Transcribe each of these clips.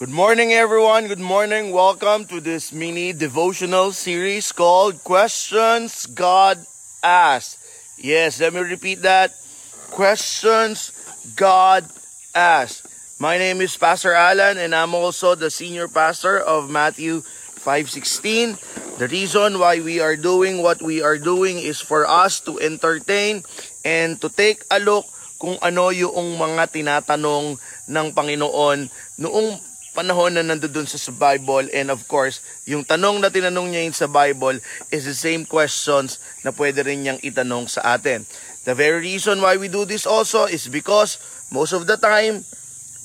Good morning, everyone. Good morning. Welcome to this mini devotional series called Questions God Asked. Yes, let me repeat that. Questions God Asked. My name is Pastor Alan, and I'm also the senior pastor of Matthew 5:16. The reason why we are doing what we are doing is for us to entertain and to take a look kung ano yung mga tinatanong ng Panginoon noong panahon na nandoon sa, Bible and of course, yung tanong na tinanong niya yun sa Bible is the same questions na pwede rin niyang itanong sa atin. The very reason why we do this also is because most of the time,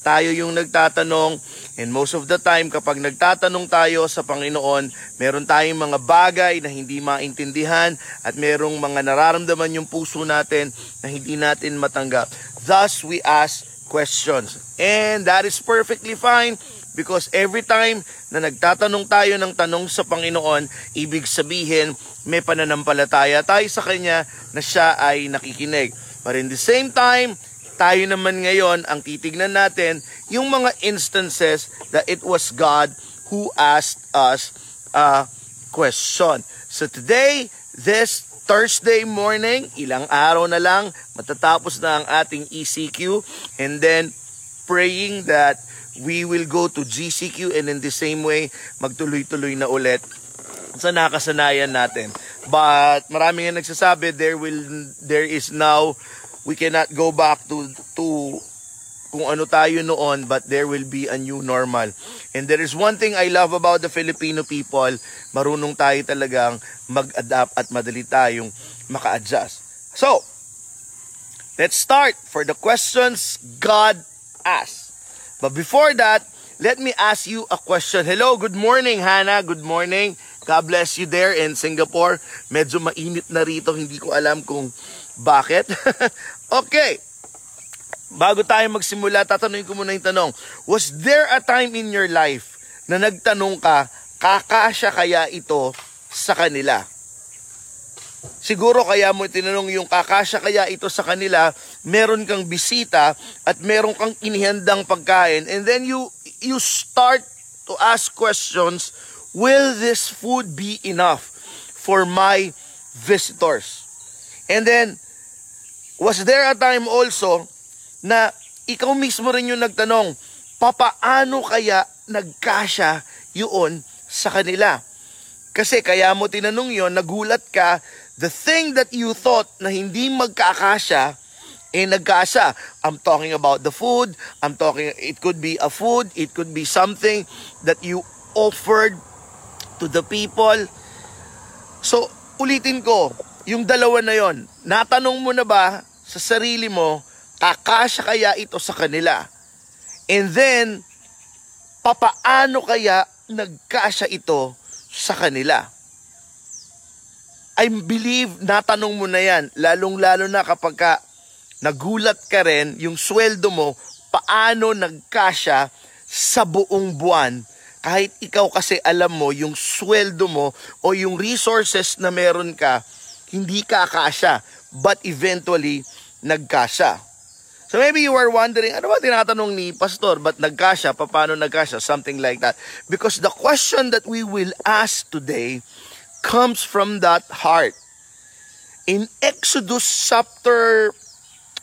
tayo yung nagtatanong and most of the time kapag nagtatanong tayo sa Panginoon, meron tayong mga bagay na hindi maintindihan at merong mga nararamdaman yung puso natin na hindi natin matanggap. Thus, we ask questions. And that is perfectly fine because every time na nagtatanong tayo ng tanong sa Panginoon, ibig sabihin may pananampalataya tayo sa Kanya na siya ay nakikinig. But in the same time, tayo naman ngayon ang titignan natin yung mga instances that it was God who asked us a question. So today, this Thursday morning, ilang araw na lang, matatapos na ang ating ECQ and then praying that we will go to GCQ and in the same way, magtuloy-tuloy na ulit sa nakasanayan natin. But marami nga nagsasabi there will there is now we cannot go back to to kung ano tayo noon but there will be a new normal. And there is one thing I love about the Filipino people, marunong tayo talagang mag-adapt at madali tayong maka-adjust. So, let's start for the questions God asked. But before that, let me ask you a question. Hello, good morning, Hannah. Good morning. God bless you there in Singapore. Medyo mainit na rito. Hindi ko alam kung bakit. okay. Bago tayo magsimula, tatanungin ko muna yung tanong. Was there a time in your life na nagtanong ka, kakasya kaya ito sa kanila? Siguro kaya mo tinanong yung kakasya kaya ito sa kanila, meron kang bisita at meron kang inihandang pagkain and then you you start to ask questions, will this food be enough for my visitors? And then was there a time also na ikaw mismo rin yung nagtanong, papaano kaya nagkasya yun sa kanila? Kasi kaya mo tinanong yon, nagulat ka, the thing that you thought na hindi magkakasya, eh nagkasya. I'm talking about the food, I'm talking, it could be a food, it could be something that you offered to the people. So, ulitin ko, yung dalawa na yon, natanong mo na ba sa sarili mo, kakasya kaya ito sa kanila? And then, papaano kaya nagkasya ito sa kanila. I believe natanong mo na yan, lalong-lalo na kapag ka nagulat ka rin, yung sweldo mo, paano nagkasya sa buong buwan. Kahit ikaw kasi alam mo, yung sweldo mo o yung resources na meron ka, hindi kakasya. But eventually, nagkasya. So maybe you are wondering, ano ba tinatanong ni Pastor? Ba't nagkasya? Paano nagkasya? Something like that. Because the question that we will ask today comes from that heart. In Exodus chapter,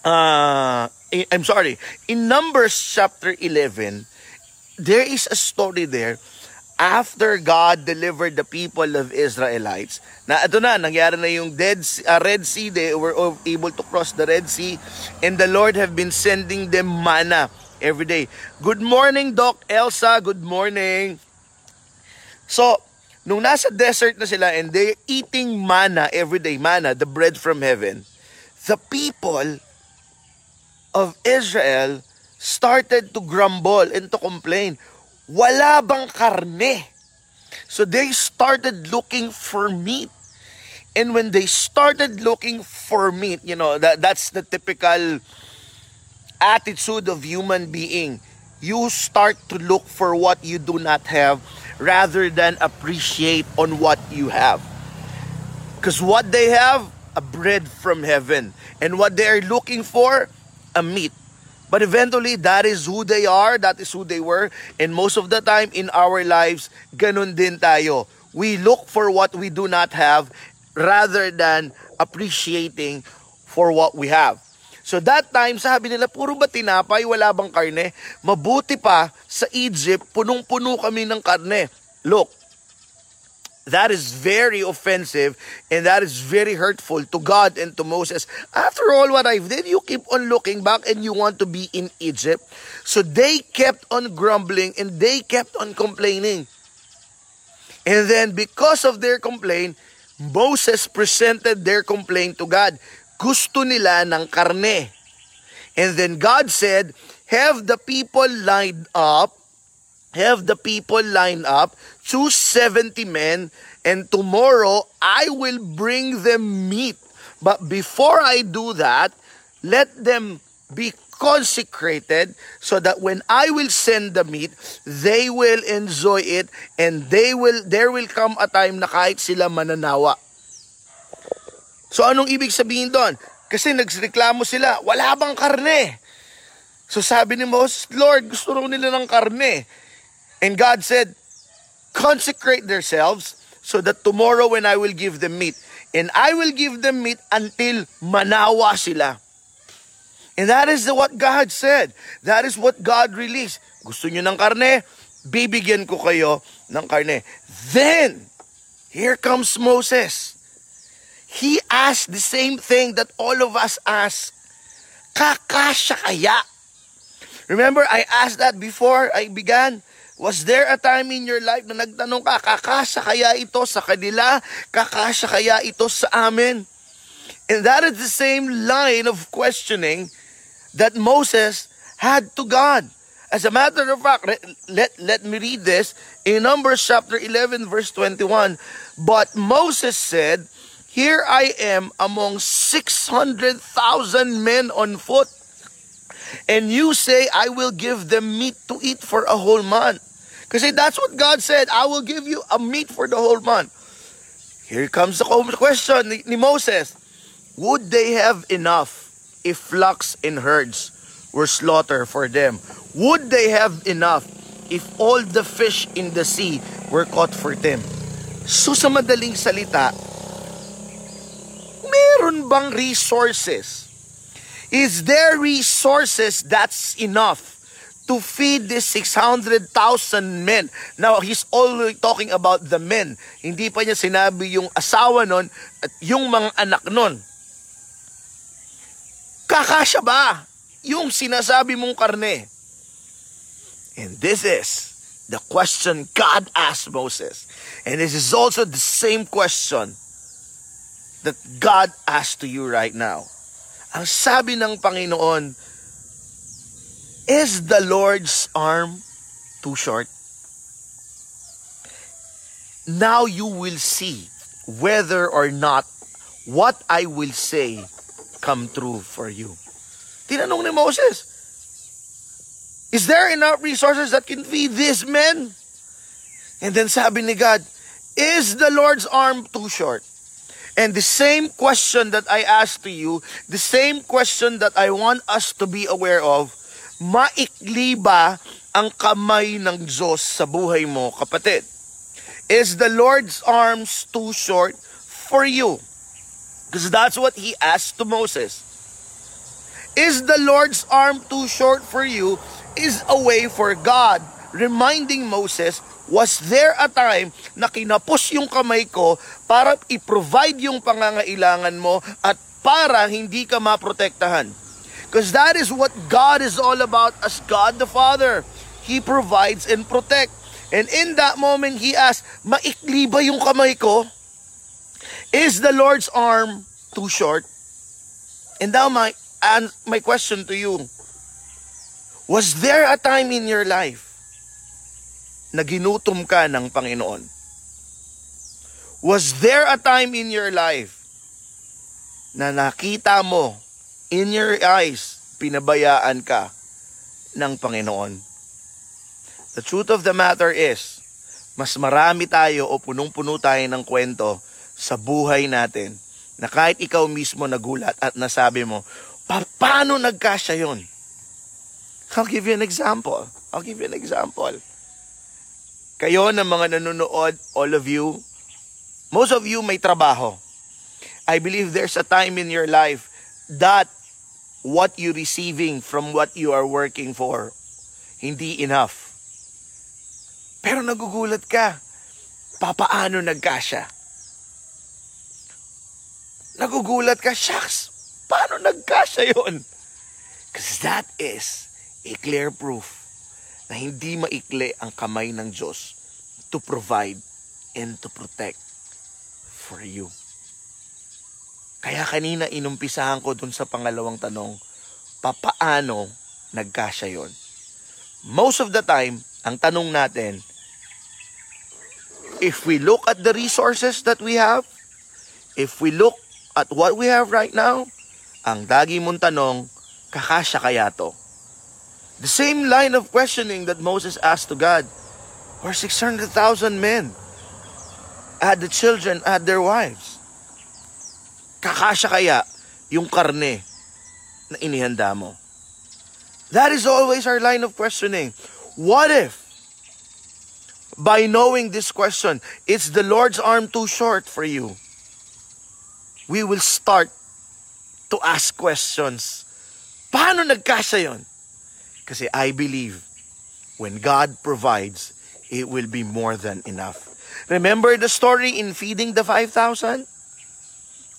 uh, I'm sorry, in Numbers chapter 11, there is a story there after God delivered the people of Israelites, na ito na, nangyari na yung Dead, uh, Red Sea, they were able to cross the Red Sea, and the Lord have been sending them manna every day. Good morning, Doc Elsa. Good morning. So, nung nasa desert na sila and they eating manna every day, manna, the bread from heaven, the people of Israel started to grumble and to complain wala bang karne? So they started looking for meat. And when they started looking for meat, you know, that, that's the typical attitude of human being. You start to look for what you do not have rather than appreciate on what you have. Because what they have, a bread from heaven. And what they are looking for, a meat. But eventually, that is who they are, that is who they were. And most of the time in our lives, ganun din tayo. We look for what we do not have rather than appreciating for what we have. So that time, sabi nila, puro ba tinapay, wala bang karne? Mabuti pa, sa Egypt, punong-puno kami ng karne. Look, that is very offensive and that is very hurtful to God and to Moses. After all what I've did, you keep on looking back and you want to be in Egypt. So they kept on grumbling and they kept on complaining. And then because of their complaint, Moses presented their complaint to God. Gusto nila ng karne. And then God said, have the people lined up have the people line up, choose 70 men, and tomorrow I will bring them meat. But before I do that, let them be consecrated so that when I will send the meat, they will enjoy it and they will there will come a time na kahit sila mananawa. So anong ibig sabihin doon? Kasi nagreklamo sila, wala bang karne? So sabi ni Moses, Lord, gusto raw nila ng karne. And God said, consecrate themselves so that tomorrow when I will give them meat, and I will give them meat until manawa sila. And that is what God said. That is what God released. Gusto nyo ng karne? Bibigyan ko kayo ng karne. Then, here comes Moses. He asked the same thing that all of us ask. Kakasya kaya? Remember, I asked that before I began. Was there a time in your life na nagtanong ka, kakasya kaya ito sa kanila? Kakasya kaya ito sa amin? And that is the same line of questioning that Moses had to God. As a matter of fact, let, let me read this in Numbers chapter 11 verse 21. But Moses said, Here I am among 600,000 men on foot. And you say, I will give them meat to eat for a whole month. Kasi that's what God said, I will give you a meat for the whole month. Here comes the question ni, Moses. Would they have enough if flocks and herds were slaughtered for them? Would they have enough if all the fish in the sea were caught for them? So sa madaling salita, meron bang resources? Is there resources that's enough to feed these 600,000 men. Now, he's only talking about the men. Hindi pa niya sinabi yung asawa nun at yung mga anak nun. Kakasya ba yung sinasabi mong karne? And this is the question God asked Moses. And this is also the same question that God asked to you right now. Ang sabi ng Panginoon, Is the Lord's arm too short? Now you will see whether or not what I will say come true for you. Tinanong ni Moses, Is there enough resources that can feed these men? And then sabi ni God, Is the Lord's arm too short? And the same question that I asked to you, the same question that I want us to be aware of, maikli ba ang kamay ng Diyos sa buhay mo, kapatid? Is the Lord's arms too short for you? Because that's what he asked to Moses. Is the Lord's arm too short for you? Is a way for God reminding Moses, was there a time na kinapos yung kamay ko para i-provide yung pangangailangan mo at para hindi ka maprotektahan? Because that is what God is all about as God the Father. He provides and protect. And in that moment, He asked, maikli ba yung kamay ko? Is the Lord's arm too short? And now my, and my question to you, was there a time in your life na ginutom ka ng Panginoon? Was there a time in your life na nakita mo in your eyes, pinabayaan ka ng Panginoon. The truth of the matter is, mas marami tayo o punong-puno tayo ng kwento sa buhay natin na kahit ikaw mismo nagulat at nasabi mo, paano nagkasya yon? I'll give you an example. I'll give you an example. Kayo na mga nanonood, all of you, most of you may trabaho. I believe there's a time in your life that what you receiving from what you are working for, hindi enough. Pero nagugulat ka, papaano nagkasya? Nagugulat ka, shucks, paano nagkasya yon? Because that is a clear proof na hindi maikli ang kamay ng Diyos to provide and to protect for you. Kaya kanina inumpisahan ko dun sa pangalawang tanong, papaano nagkasya yon? Most of the time, ang tanong natin, if we look at the resources that we have, if we look at what we have right now, ang dagi mong tanong, kakasya kaya to? The same line of questioning that Moses asked to God, where 600,000 men had the children, had their wives. Kakasya kaya yung karne na inihanda mo? That is always our line of questioning. What if, by knowing this question, it's the Lord's arm too short for you? We will start to ask questions. Paano nagkasya yon? Kasi I believe when God provides, it will be more than enough. Remember the story in feeding the 5,000?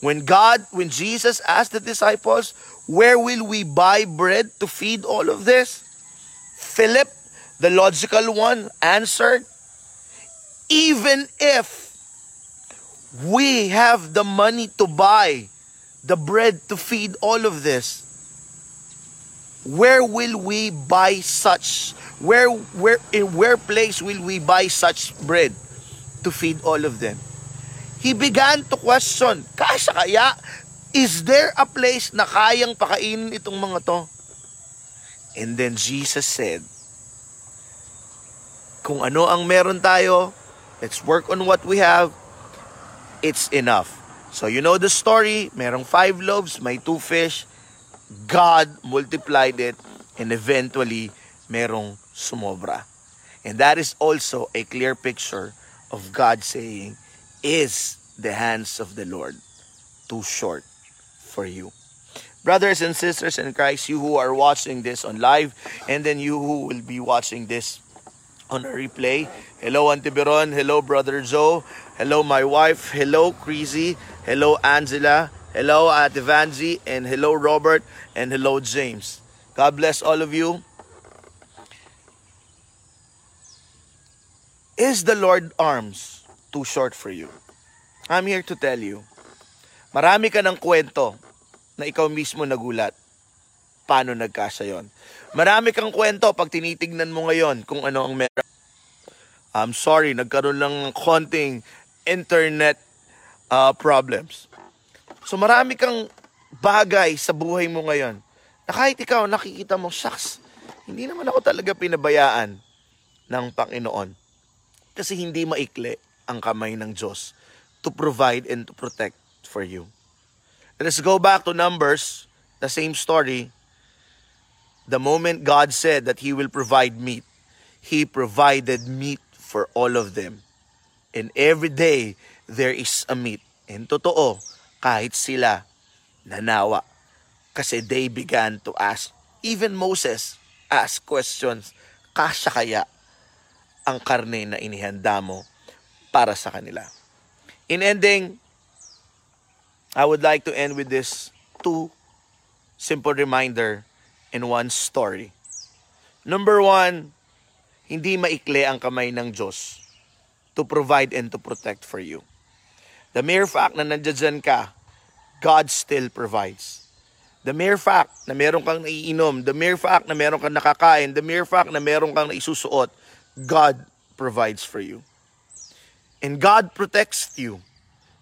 When God, when Jesus asked the disciples, where will we buy bread to feed all of this? Philip, the logical one, answered, even if we have the money to buy the bread to feed all of this, where will we buy such where where in where place will we buy such bread to feed all of them? He began to question kasya kaya? Is there a place na kayang pakainin itong mga to? And then Jesus said kung ano ang meron tayo let's work on what we have. It's enough. So you know the story merong five loaves may two fish God multiplied it and eventually merong sumobra. And that is also a clear picture of God saying, Is the hands of the Lord too short for you? Brothers and sisters in Christ, you who are watching this on live, and then you who will be watching this on a replay. Hello, Auntie Biron. Hello, Brother Joe. Hello, my wife. Hello, Creasy. Hello, Angela. Hello, Ate Vanzi. And hello, Robert. And hello, James. God bless all of you. Is the Lord arms too short for you? I'm here to tell you. Marami ka ng kwento na ikaw mismo nagulat. Paano nagkasya yon? Marami kang kwento pag tinitignan mo ngayon kung ano ang meron. I'm sorry, nagkaroon lang ng konting internet uh, problems. So marami kang bagay sa buhay mo ngayon na kahit ikaw nakikita mo, shucks, hindi naman ako talaga pinabayaan ng Panginoon. Kasi hindi maikli ang kamay ng Diyos to provide and to protect for you. Let's go back to Numbers, the same story. The moment God said that He will provide meat, He provided meat for all of them. And every day, there is a meat. And totoo, kahit sila nanawa. Kasi they began to ask, even Moses asked questions, kasya kaya ang karne na inihanda mo para sa kanila. In ending, I would like to end with this two simple reminder and one story. Number one, hindi maikli ang kamay ng Diyos to provide and to protect for you. The mere fact na nandiyan ka, God still provides. The mere fact na meron kang naiinom, the mere fact na meron kang nakakain, the mere fact na meron kang naisusuot, God provides for you. And God protects you.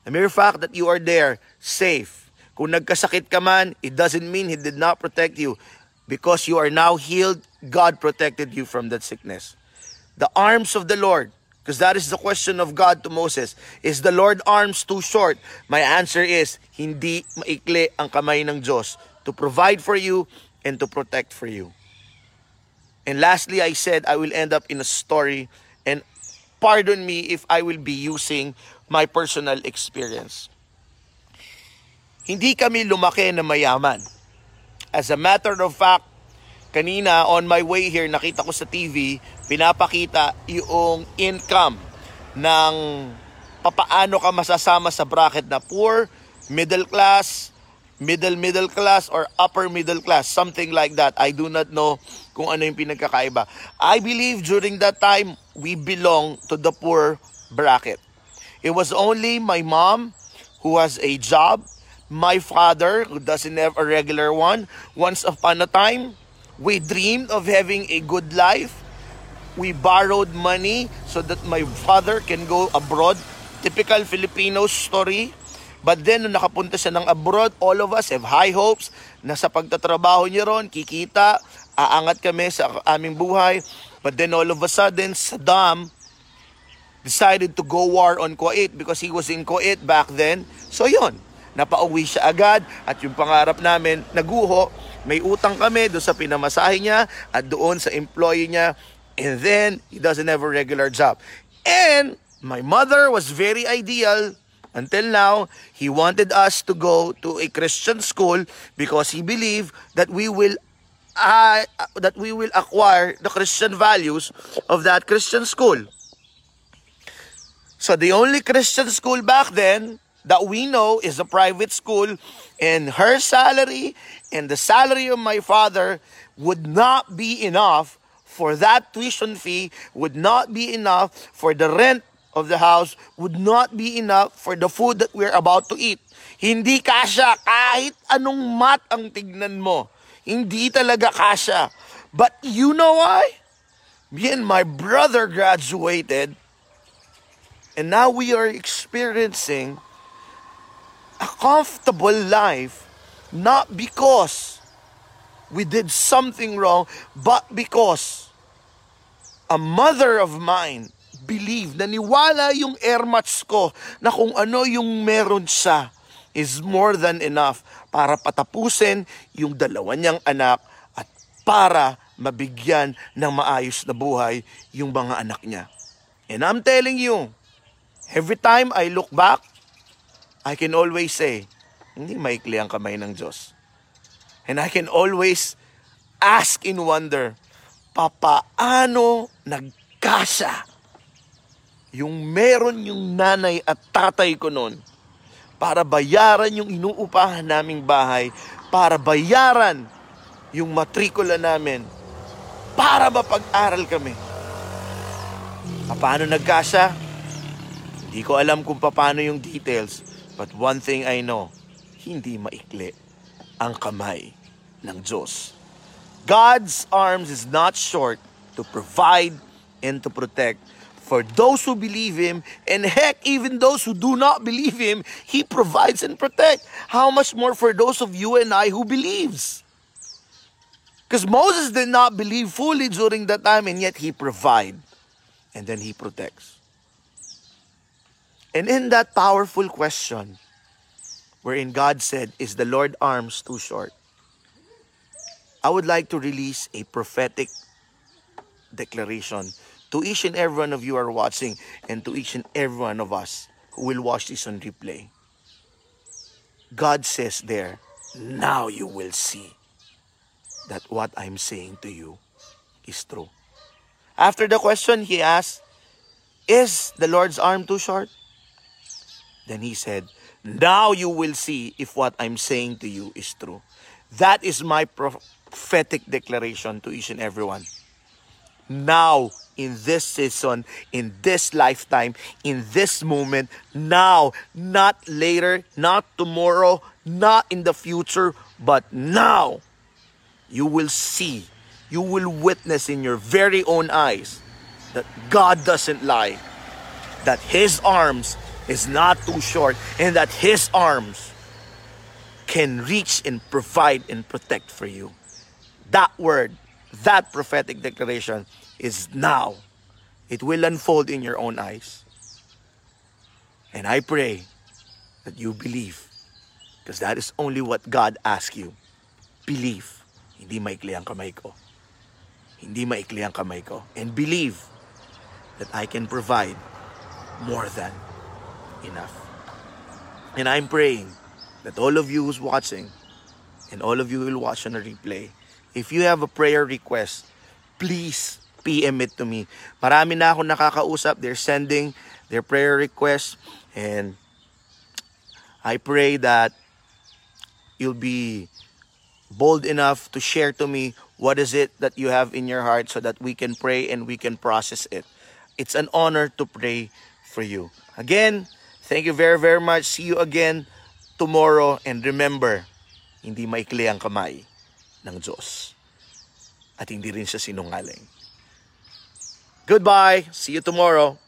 The mere fact that you are there, safe. Kung nagkasakit ka man, it doesn't mean He did not protect you. Because you are now healed, God protected you from that sickness. The arms of the Lord, because that is the question of God to Moses, is the Lord arms too short? My answer is, hindi maikli ang kamay ng Diyos to provide for you and to protect for you. And lastly, I said I will end up in a story and pardon me if I will be using my personal experience. Hindi kami lumaki na mayaman. As a matter of fact, kanina on my way here, nakita ko sa TV, pinapakita yung income ng papaano ka masasama sa bracket na poor, middle class, middle middle class or upper middle class, something like that. I do not know kung ano yung pinagkakaiba. I believe during that time, we belong to the poor bracket. It was only my mom who has a job, my father who doesn't have a regular one. Once upon a time, we dreamed of having a good life. We borrowed money so that my father can go abroad. Typical Filipino story. But then, nung nakapunta siya ng abroad, all of us have high hopes na sa pagtatrabaho niya ron, kikita, aangat kami sa aming buhay. But then all of a sudden, Saddam decided to go war on Kuwait because he was in Kuwait back then. So yon, napauwi siya agad at yung pangarap namin, naguho, may utang kami doon sa pinamasahe niya at doon sa employee niya and then he doesn't have a regular job. And my mother was very ideal until now. He wanted us to go to a Christian school because he believed that we will uh, that we will acquire the Christian values of that Christian school. So the only Christian school back then that we know is a private school and her salary and the salary of my father would not be enough for that tuition fee would not be enough for the rent of the house would not be enough for the food that we're about to eat. Hindi kasya kahit anong mat ang tignan mo. Hindi talaga kasya. But you know why? Me and my brother graduated and now we are experiencing a comfortable life not because we did something wrong, but because a mother of mine believed, naniwala yung airmats ko na kung ano yung meron siya is more than enough para patapusin yung dalawa niyang anak at para mabigyan ng maayos na buhay yung mga anak niya. And I'm telling you, every time I look back, I can always say, hindi maikli ang kamay ng Diyos. And I can always ask in wonder, papaano nagkasa yung meron yung nanay at tatay ko noon para bayaran yung inuupahan naming bahay, para bayaran yung matrikula namin, para mapag-aral kami. Paano nagkasa? Hindi ko alam kung paano yung details, but one thing I know, hindi maikli ang kamay ng Diyos. God's arms is not short to provide and to protect for those who believe Him, and heck, even those who do not believe Him, He provides and protects. How much more for those of you and I who believes? Because Moses did not believe fully during that time, and yet He provides, and then He protects. And in that powerful question, wherein God said, Is the Lord arms too short? I would like to release a prophetic declaration to each and every one of you are watching and to each and every one of us who will watch this on replay. God says there, now you will see that what I'm saying to you is true. After the question, he asked, Is the Lord's arm too short? Then he said, Now you will see if what I'm saying to you is true. That is my prophetic declaration to each and everyone. Now in this season, in this lifetime, in this moment, now, not later, not tomorrow, not in the future, but now. You will see, you will witness in your very own eyes that God doesn't lie, that His arms is not too short, and that His arms can reach and provide and protect for you. That word, that prophetic declaration is now. It will unfold in your own eyes. And I pray that you believe. Because that is only what God asks you. Believe. Hindi maikli ang kamay ko. hindi maikli ang kamay ko. And believe that I can provide more than enough. And I'm praying that all of you who's watching and all of you will watch on a replay, if you have a prayer request, please PM it to me. Marami na ako nakakausap. They're sending their prayer requests and I pray that you'll be bold enough to share to me what is it that you have in your heart so that we can pray and we can process it. It's an honor to pray for you. Again, thank you very very much. See you again tomorrow and remember, hindi maikli ang kamay ng Diyos. At hindi rin siya sinungaling. Goodbye. See you tomorrow.